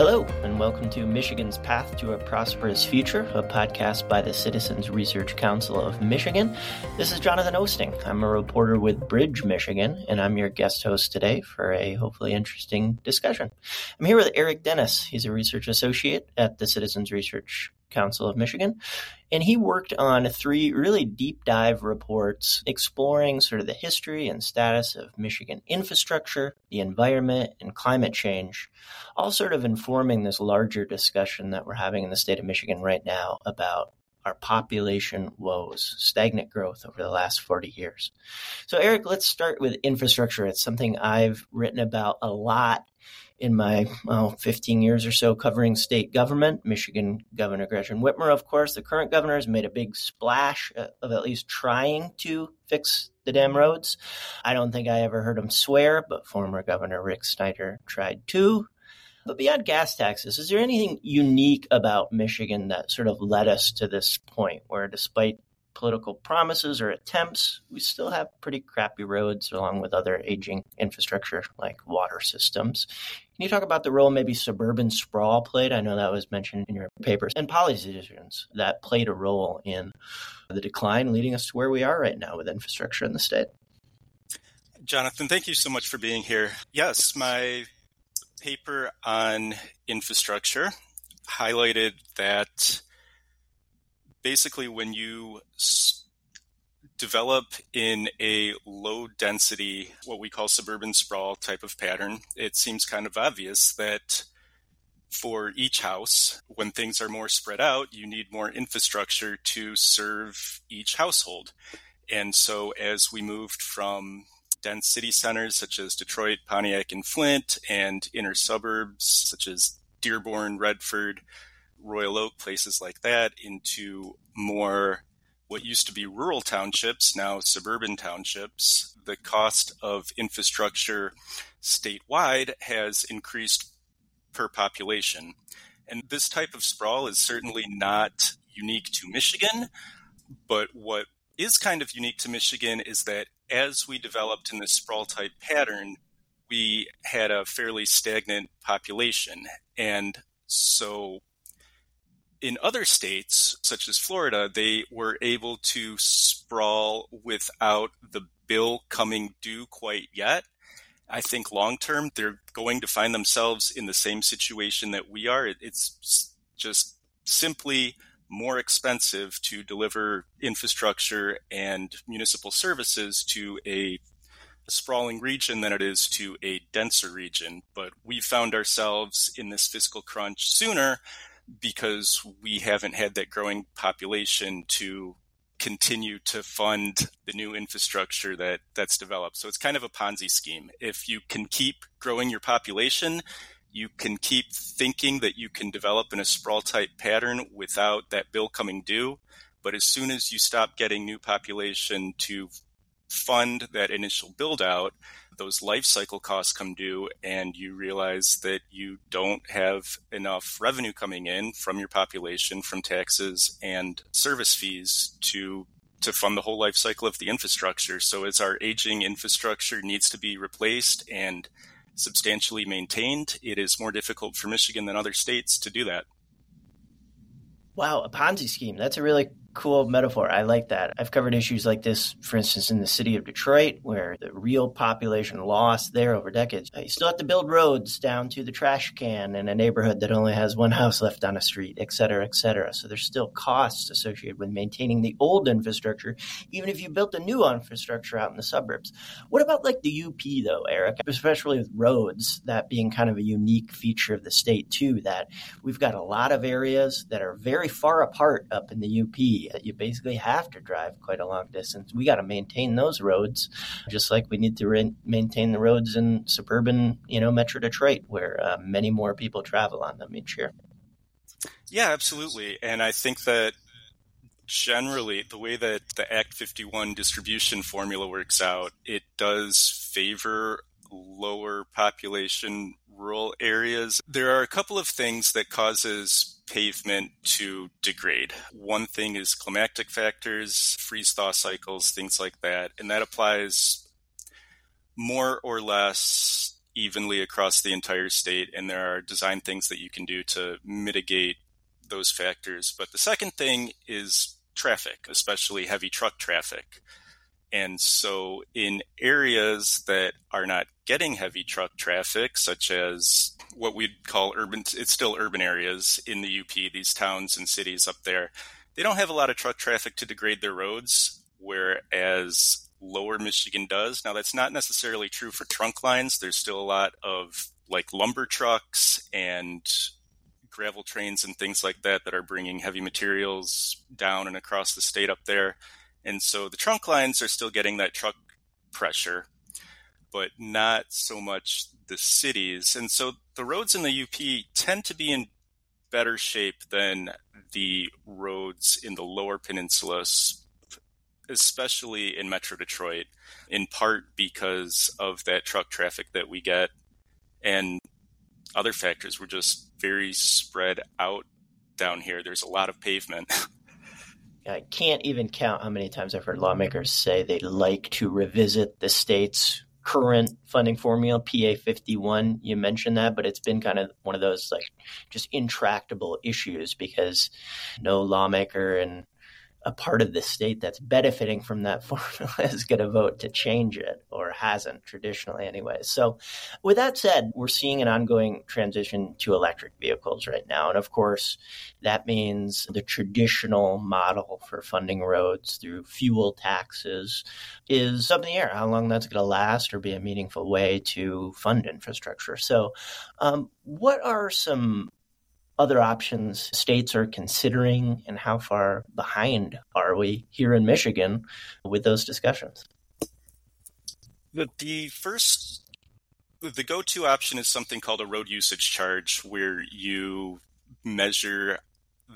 Hello, and welcome to Michigan's Path to a Prosperous Future, a podcast by the Citizens Research Council of Michigan. This is Jonathan Oosting. I'm a reporter with Bridge, Michigan, and I'm your guest host today for a hopefully interesting discussion. I'm here with Eric Dennis. He's a research associate at the Citizens Research Council of Michigan. And he worked on three really deep dive reports exploring sort of the history and status of Michigan infrastructure, the environment, and climate change, all sort of informing this larger discussion that we're having in the state of Michigan right now about our population woes, stagnant growth over the last 40 years. So, Eric, let's start with infrastructure. It's something I've written about a lot in my well, 15 years or so covering state government. Michigan Governor Gretchen Whitmer, of course, the current governor, has made a big splash uh, of at least trying to fix the damn roads. I don't think I ever heard him swear, but former Governor Rick Snyder tried too. But beyond gas taxes, is there anything unique about Michigan that sort of led us to this point where, despite political promises or attempts, we still have pretty crappy roads along with other aging infrastructure like water systems. Can you talk about the role maybe suburban sprawl played? I know that was mentioned in your papers and policy decisions that played a role in the decline, leading us to where we are right now with infrastructure in the state. Jonathan, thank you so much for being here. Yes, my paper on infrastructure highlighted that basically when you develop in a low density, what we call suburban sprawl type of pattern, it seems kind of obvious that for each house, when things are more spread out, you need more infrastructure to serve each household. And so as we moved from dense city centers such as Detroit, Pontiac, and Flint, and inner suburbs such as Dearborn, Redford, Royal Oak, places like that, into more what used to be rural townships, now suburban townships, the cost of infrastructure statewide has increased per population. And this type of sprawl is certainly not unique to Michigan, but what is kind of unique to Michigan is that as we developed in this sprawl type pattern, we had a fairly stagnant population. And so in other states, such as Florida, they were able to sprawl without the bill coming due quite yet. I think long term, they're going to find themselves in the same situation that we are. It's just simply more expensive to deliver infrastructure and municipal services to a, a, sprawling region than it is to a denser region. But we found ourselves in this fiscal crunch sooner because we haven't had that growing population to continue to fund the new infrastructure that that's developed. So it's kind of a Ponzi scheme. If you can keep growing your population, you can keep thinking that you can develop in a sprawl type pattern without that bill coming due. But as soon as you stop getting new population to fund that initial build out, those life cycle costs come due and you realize that you don't have enough revenue coming in from your population from taxes and service fees to to fund the whole life cycle of the infrastructure. So as our aging infrastructure needs to be replaced and substantially maintained, it is more difficult for Michigan than other states to do that. Wow, a Ponzi scheme. That's a really cool metaphor. I like that. I've covered issues like this, for instance, in the city of Detroit, where the real population lost there over decades. You still have to build roads down to the trash can in a neighborhood that only has one house left on a street, et cetera, et cetera. So there's still costs associated with maintaining the old infrastructure, even if you built a new infrastructure out in the suburbs. What about like the UP though, Eric? Especially with roads, that being kind of a unique feature of the state too, that we've got a lot of areas that are very far apart up in the UP you basically have to drive quite a long distance. We got to maintain those roads, just like we need to re- maintain the roads in suburban, you know, Metro Detroit, where uh, many more people travel on them each year. Yeah, absolutely. And I think that generally the way that the Act 51 distribution formula works out, it does favor lower population rural areas. There are a couple of things that causes pavement to degrade. One thing is climatic factors, freeze thaw cycles, things like that. And that applies more or less evenly across the entire state, and there are design things that you can do to mitigate those factors. But the second thing is traffic, especially heavy truck traffic. And so, in areas that are not getting heavy truck traffic, such as what we'd call urban, it's still urban areas in the UP, these towns and cities up there, they don't have a lot of truck traffic to degrade their roads, whereas lower Michigan does. Now, that's not necessarily true for trunk lines. There's still a lot of like lumber trucks and gravel trains and things like that that are bringing heavy materials down and across the state up there. And so the trunk lines are still getting that truck pressure, but not so much the cities. And so the roads in the UP tend to be in better shape than the roads in the lower peninsulas, especially in Metro Detroit, in part because of that truck traffic that we get and other factors. We're just very spread out down here. There's a lot of pavement. I can't even count how many times I've heard lawmakers say they'd like to revisit the state's current funding formula, PA 51. You mentioned that, but it's been kind of one of those like just intractable issues because no lawmaker and a part of the state that's benefiting from that formula is going to vote to change it or hasn't traditionally anyway. So with that said, we're seeing an ongoing transition to electric vehicles right now. And of course, that means the traditional model for funding roads through fuel taxes is up in the air. How long that's going to last or be a meaningful way to fund infrastructure. So um, what are some other options states are considering and how far behind are we here in Michigan with those discussions? The, the first, the go to option is something called a road usage charge, where you measure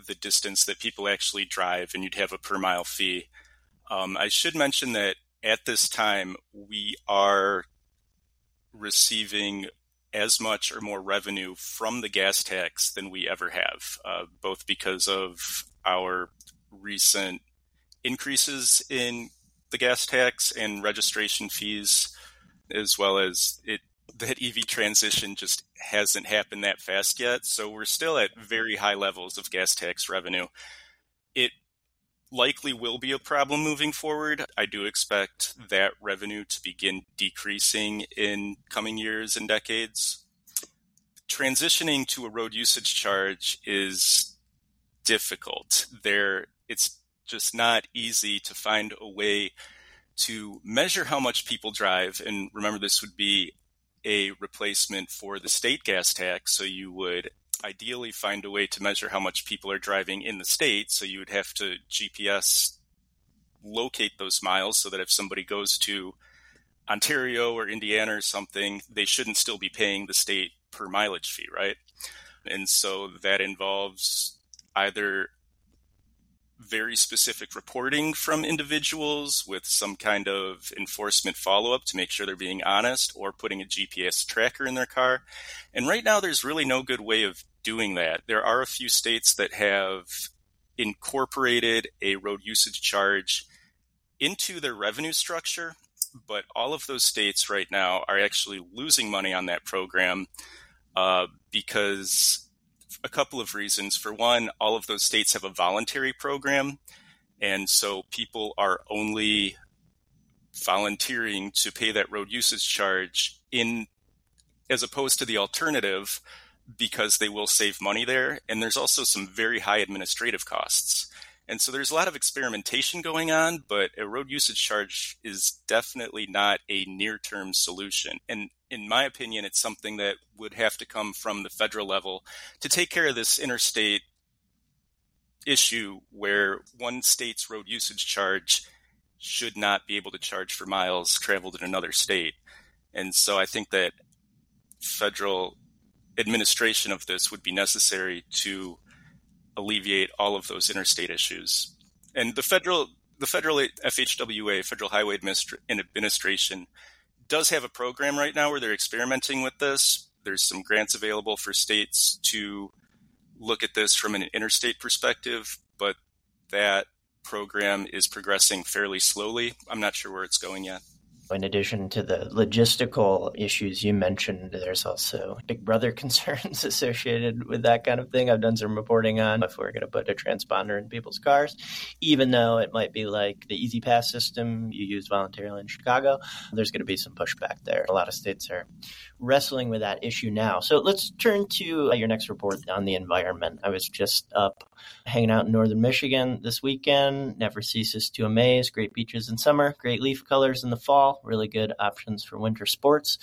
the distance that people actually drive and you'd have a per mile fee. Um, I should mention that at this time, we are receiving as much or more revenue from the gas tax than we ever have, uh, both because of our recent increases in the gas tax and registration fees, as well as it that EV transition just hasn't happened that fast yet. So we're still at very high levels of gas tax revenue. It likely will be a problem moving forward. I do expect that revenue to begin decreasing in coming years and decades. Transitioning to a road usage charge is difficult. There, it's just not easy to find a way to measure how much people drive. And remember, this would be a replacement for the state gas tax. So you would ideally find a way to measure how much people are driving in the state. So you would have to GPS locate those miles so that if somebody goes to Ontario or Indiana or something, they shouldn't still be paying the state per mileage fee, right? And so that involves either very specific reporting from individuals with some kind of enforcement follow up to make sure they're being honest or putting a GPS tracker in their car. And right now, there's really no good way of doing that. There are a few states that have incorporated a road usage charge into their revenue structure, but all of those states right now are actually losing money on that program uh, because a couple of reasons. For one, all of those states have a voluntary program, and so people are only volunteering to pay that road usage charge in as opposed to the alternative because they will save money there. And there's also some very high administrative costs. And so there's a lot of experimentation going on, but a road usage charge is definitely not a near term solution. And in my opinion, it's something that would have to come from the federal level to take care of this interstate issue where one state's road usage charge should not be able to charge for miles traveled in another state. And so I think that federal administration of this would be necessary to alleviate all of those interstate issues. And the federal the federal FHWA, Federal Highway Administration, does have a program right now where they're experimenting with this. There's some grants available for states to look at this from an interstate perspective, but that program is progressing fairly slowly. I'm not sure where it's going yet. In addition to the logistical issues you mentioned, there's also big brother concerns associated with that kind of thing. I've done some reporting on if we're going to put a transponder in people's cars, even though it might be like the E-ZPass system you use voluntarily in Chicago, there's going to be some pushback there. A lot of states are wrestling with that issue now. So let's turn to your next report on the environment. I was just up hanging out in northern Michigan this weekend. Never ceases to amaze. Great beaches in summer, great leaf colors in the fall, really good options for winter sports.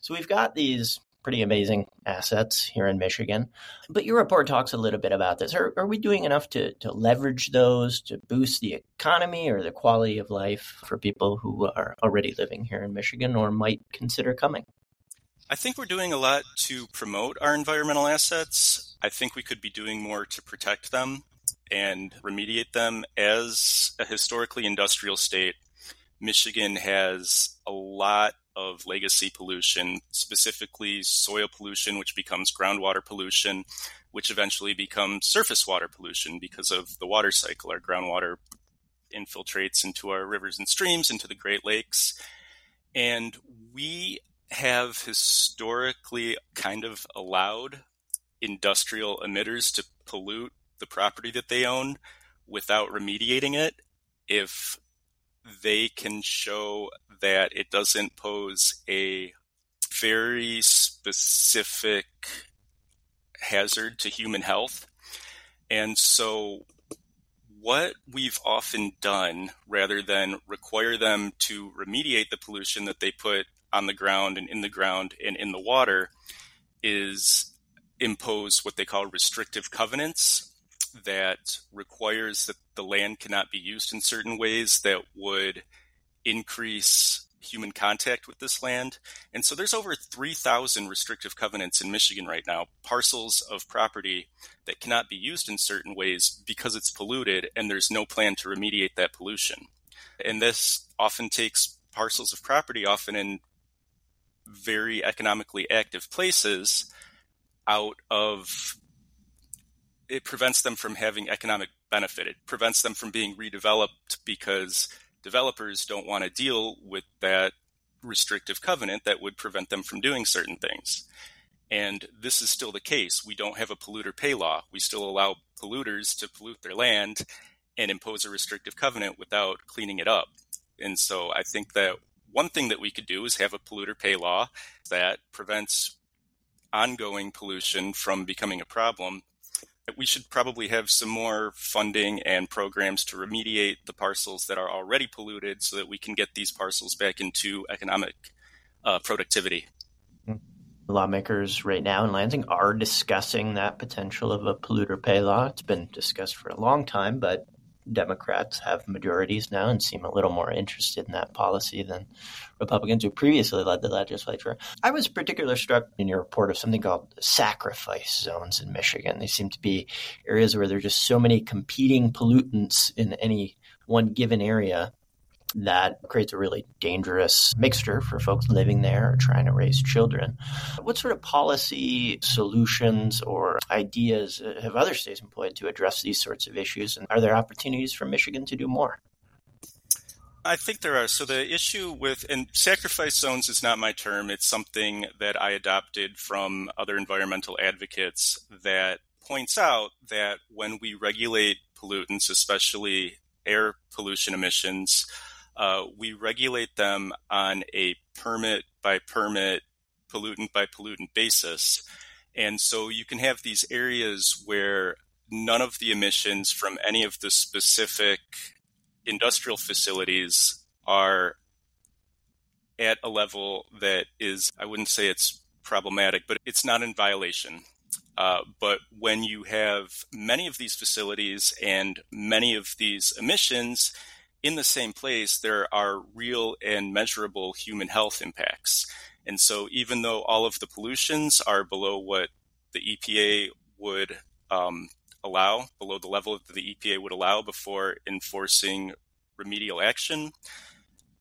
So we've got these pretty amazing assets here in Michigan. But your report talks a little bit about this. Are, are we doing enough to, to leverage those to boost the economy or the quality of life for people who are already living here in Michigan or might consider coming? I think we're doing a lot to promote our environmental assets. I think we could be doing more to protect them and remediate them. As a historically industrial state, Michigan has a lot of legacy pollution, specifically soil pollution, which becomes groundwater pollution, which eventually becomes surface water pollution because of the water cycle. Our groundwater infiltrates into our rivers and streams, into the Great Lakes. And we have historically kind of allowed industrial emitters to pollute the property that they own without remediating it if they can show that it doesn't pose a very specific hazard to human health. And so, what we've often done, rather than require them to remediate the pollution that they put on the ground and in the ground and in the water is impose what they call restrictive covenants that requires that the land cannot be used in certain ways that would increase human contact with this land. And so there's over 3,000 restrictive covenants in Michigan right now, parcels of property that cannot be used in certain ways because it's polluted and there's no plan to remediate that pollution. And this often takes parcels of property, often in very economically active places out of it prevents them from having economic benefit. It prevents them from being redeveloped because developers don't want to deal with that restrictive covenant that would prevent them from doing certain things. And this is still the case. We don't have a polluter pay law. We still allow polluters to pollute their land and impose a restrictive covenant without cleaning it up. And so I think that one thing that we could do is have a polluter pay law that prevents ongoing pollution from becoming a problem. We should probably have some more funding and programs to remediate the parcels that are already polluted so that we can get these parcels back into economic uh, productivity. Lawmakers right now in Lansing are discussing that potential of a polluter pay law. It's been discussed for a long time, but Democrats have majorities now and seem a little more interested in that policy than Republicans who previously led the legislature. I was particularly struck in your report of something called sacrifice zones in Michigan. They seem to be areas where there are just so many competing pollutants in any one given area that creates a really dangerous mm-hmm. mixture for folks living there or trying to raise children. What sort of policy solutions or ideas uh, have other states employed to address these sorts of issues? And are there opportunities for Michigan to do more? I think there are. So the issue with and sacrifice zones is not my term. It's something that I adopted from other environmental advocates that points out that when we regulate pollutants, especially air pollution emissions, uh, we regulate them on a permit by permit, pollutant by pollutant basis. And so you can have these areas where none of the emissions from any of the specific industrial facilities are at a level that is, I wouldn't say it's problematic, but it's not in violation. Uh, but when you have many of these facilities and many of these emissions, in the same place, there are real and measurable human health impacts. And so, even though all of the pollutions are below what the EPA would um, allow, below the level that the EPA would allow before enforcing remedial action,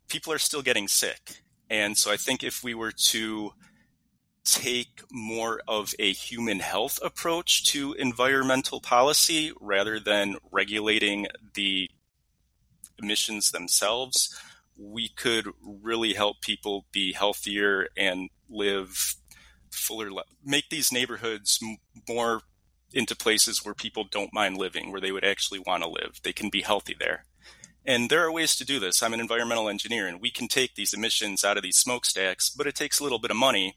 people are still getting sick. And so, I think if we were to take more of a human health approach to environmental policy rather than regulating the emissions themselves, we could really help people be healthier and live fuller, make these neighborhoods more into places where people don't mind living, where they would actually want to live. They can be healthy there. And there are ways to do this. I'm an environmental engineer and we can take these emissions out of these smokestacks, but it takes a little bit of money.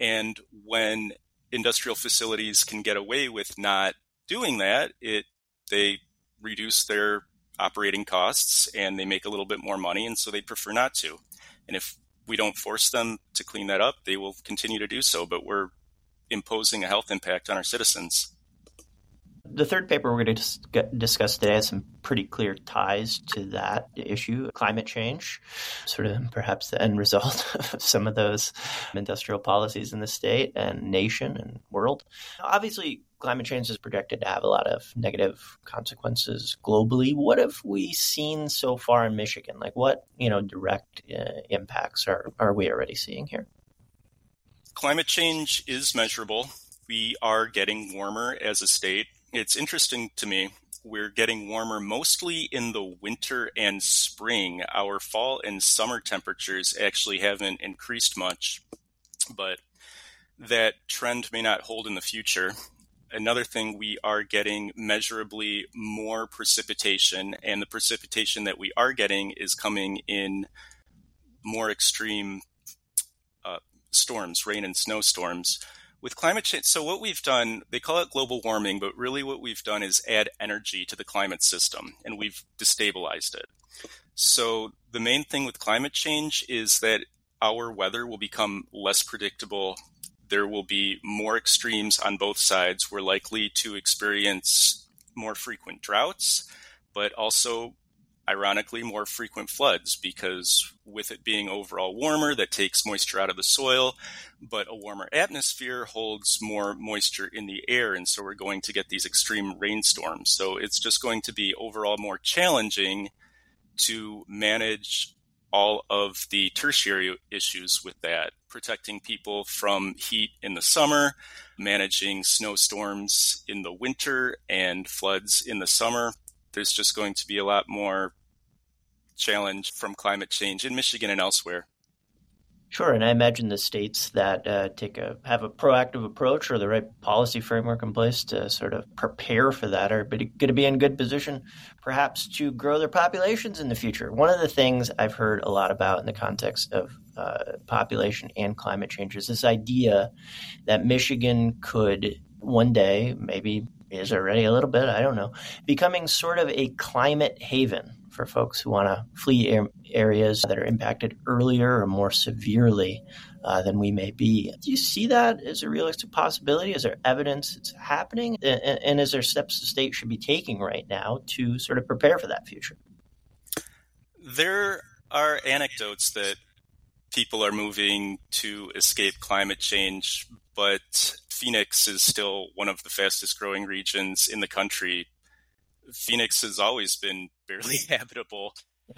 And when industrial facilities can get away with not doing that, it they reduce their operating costs and they make a little bit more money and so they prefer not to. And if we don't force them to clean that up, they will continue to do so, but we're imposing a health impact on our citizens. The third paper we're going to discuss today has some pretty clear ties to that issue climate change, sort of perhaps the end result of some of those industrial policies in the state and nation and world. Obviously, climate change is projected to have a lot of negative consequences globally. What have we seen so far in Michigan? Like, what you know direct uh, impacts are are we already seeing here? Climate change is measurable. We are getting warmer as a state it's interesting to me. We're getting warmer mostly in the winter and spring. Our fall and summer temperatures actually haven't increased much, but that trend may not hold in the future. Another thing, we are getting measurably more precipitation, and the precipitation that we are getting is coming in more extreme uh, storms, rain and snowstorms with climate change, so what we've done, they call it global warming, but really what we've done is add energy to the climate system and we've destabilized it. So the main thing with climate change is that our weather will become less predictable. There will be more extremes on both sides. We're likely to experience more frequent droughts, but also ironically more frequent floods because with it being overall warmer that takes moisture out of the soil but a warmer atmosphere holds more moisture in the air and so we're going to get these extreme rainstorms so it's just going to be overall more challenging to manage all of the tertiary issues with that protecting people from heat in the summer managing snowstorms in the winter and floods in the summer there's just going to be a lot more challenge from climate change in Michigan and elsewhere. Sure, and I imagine the states that uh, take a have a proactive approach or the right policy framework in place to sort of prepare for that are going to be in good position, perhaps, to grow their populations in the future. One of the things I've heard a lot about in the context of uh, population and climate change is this idea that Michigan could one day, maybe is already a little bit, I don't know, becoming sort of a climate haven for folks who want to flee areas that are impacted earlier or more severely uh, than we may be. Do you see that as a realistic possibility? Is there evidence it's happening? And, and is there steps the state should be taking right now to sort of prepare for that future? There are anecdotes that people are moving to escape climate change, but Phoenix is still one of the fastest growing regions in the country. Phoenix has always been barely habitable.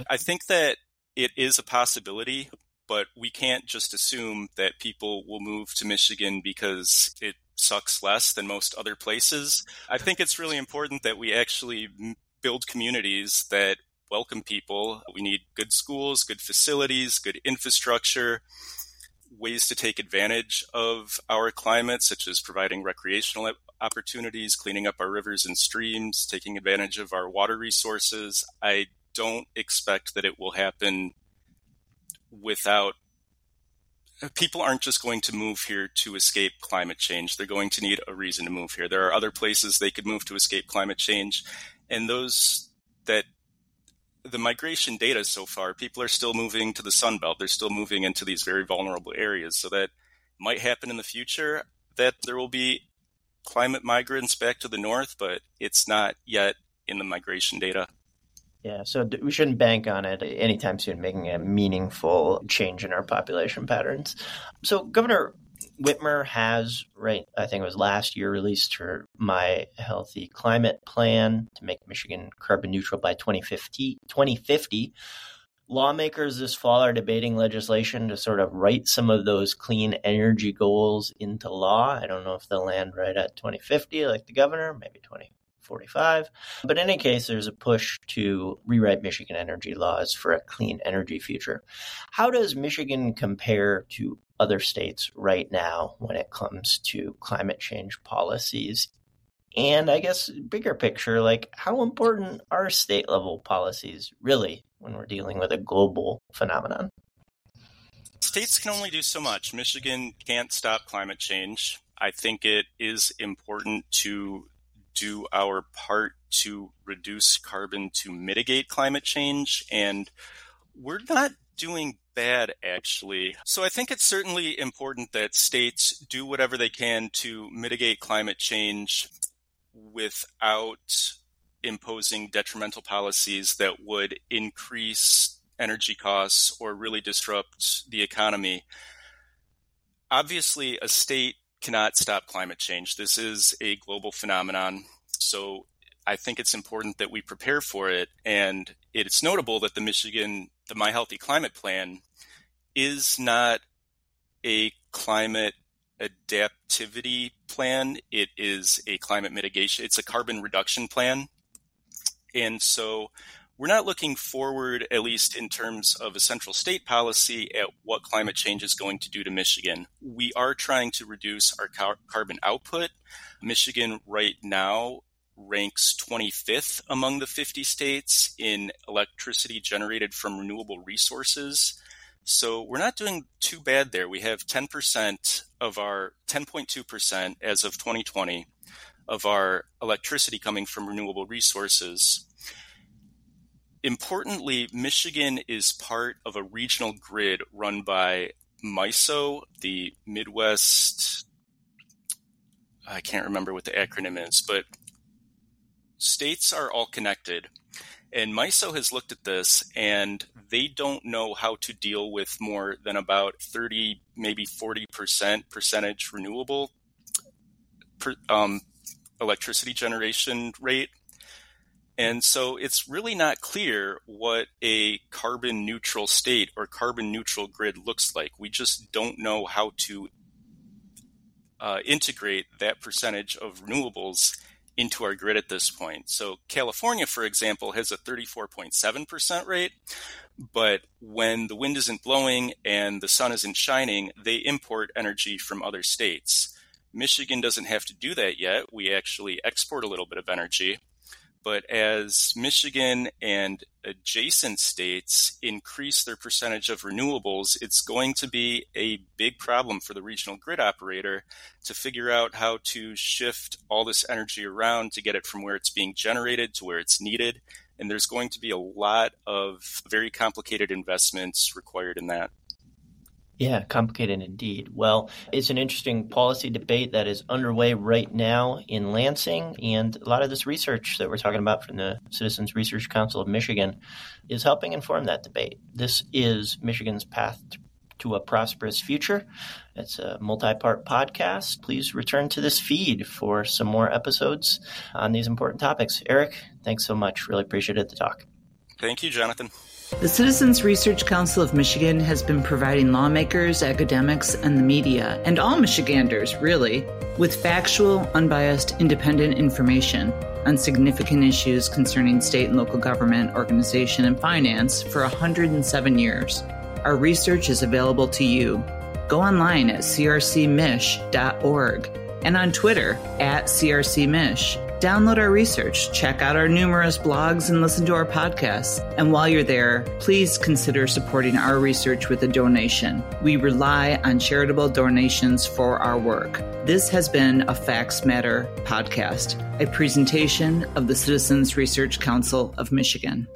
I think that it is a possibility, but we can't just assume that people will move to Michigan because it sucks less than most other places. I think it's really important that we actually build communities that welcome people. We need good schools, good facilities, good infrastructure ways to take advantage of our climate, such as providing recreational opportunities, cleaning up our rivers and streams, taking advantage of our water resources. I don't expect that it will happen without people aren't just going to move here to escape climate change. They're going to need a reason to move here. There are other places they could move to escape climate change. And those that the migration data so far, people are still moving to the Sun Belt. They're still moving into these very vulnerable areas. So that might happen in the future that there will be climate migrants back to the north, but it's not yet in the migration data. Yeah, so we shouldn't bank on it anytime soon making a meaningful change in our population patterns. So, Governor Whitmer has, right, I think it was last year, released her My Healthy Climate Plan to make Michigan carbon neutral by 2050. 2050. Lawmakers this fall are debating legislation to sort of write some of those clean energy goals into law. I don't know if they'll land right at 2050 like the governor, maybe 20 45. But in any case, there's a push to rewrite Michigan energy laws for a clean energy future. How does Michigan compare to other states right now when it comes to climate change policies? And I guess bigger picture, like how important are state level policies really when we're dealing with a global phenomenon? States can only do so much. Michigan can't stop climate change. I think it is important to do our part to reduce carbon to mitigate climate change. And we're not doing bad, actually. So I think it's certainly important that states do whatever they can to mitigate climate change without imposing detrimental policies that would increase energy costs or really disrupt the economy. Obviously, a state cannot stop climate change. This is a global phenomenon. So I think it's important that we prepare for it. And it's notable that the Michigan, the My Healthy Climate Plan is not a climate adaptivity plan. It is a climate mitigation. It's a carbon reduction plan. And so we're not looking forward, at least in terms of a central state policy, at what climate change is going to do to Michigan. We are trying to reduce our car- carbon output. Michigan right now ranks 25th among the 50 states in electricity generated from renewable resources. So we're not doing too bad there. We have 10% of our 10.2% as of 2020 of our electricity coming from renewable resources. Importantly, Michigan is part of a regional grid run by MISO, the Midwest. I can't remember what the acronym is, but states are all connected. And MISO has looked at this and they don't know how to deal with more than about 30, maybe 40% percentage renewable per, um, electricity generation rate. And so it's really not clear what a carbon neutral state or carbon neutral grid looks like. We just don't know how to uh, integrate that percentage of renewables into our grid at this point. So California, for example, has a 34.7% rate, but when the wind isn't blowing and the sun isn't shining, they import energy from other states. Michigan doesn't have to do that yet. We actually export a little bit of energy. But as Michigan and adjacent states increase their percentage of renewables, it's going to be a big problem for the regional grid operator to figure out how to shift all this energy around to get it from where it's being generated to where it's needed. And there's going to be a lot of very complicated investments required in that. Yeah, complicated indeed. Well, it's an interesting policy debate that is underway right now in Lansing. And a lot of this research that we're talking about from the Citizens Research Council of Michigan is helping inform that debate. This is Michigan's path to a prosperous future. It's a multi part podcast. Please return to this feed for some more episodes on these important topics. Eric, thanks so much. Really appreciated the talk. Thank you, Jonathan. The Citizens Research Council of Michigan has been providing lawmakers, academics, and the media, and all Michiganders, really, with factual, unbiased, independent information on significant issues concerning state and local government, organization, and finance for 107 years. Our research is available to you. Go online at crcmich.org and on Twitter at crcmich. Download our research, check out our numerous blogs, and listen to our podcasts. And while you're there, please consider supporting our research with a donation. We rely on charitable donations for our work. This has been a Facts Matter podcast, a presentation of the Citizens Research Council of Michigan.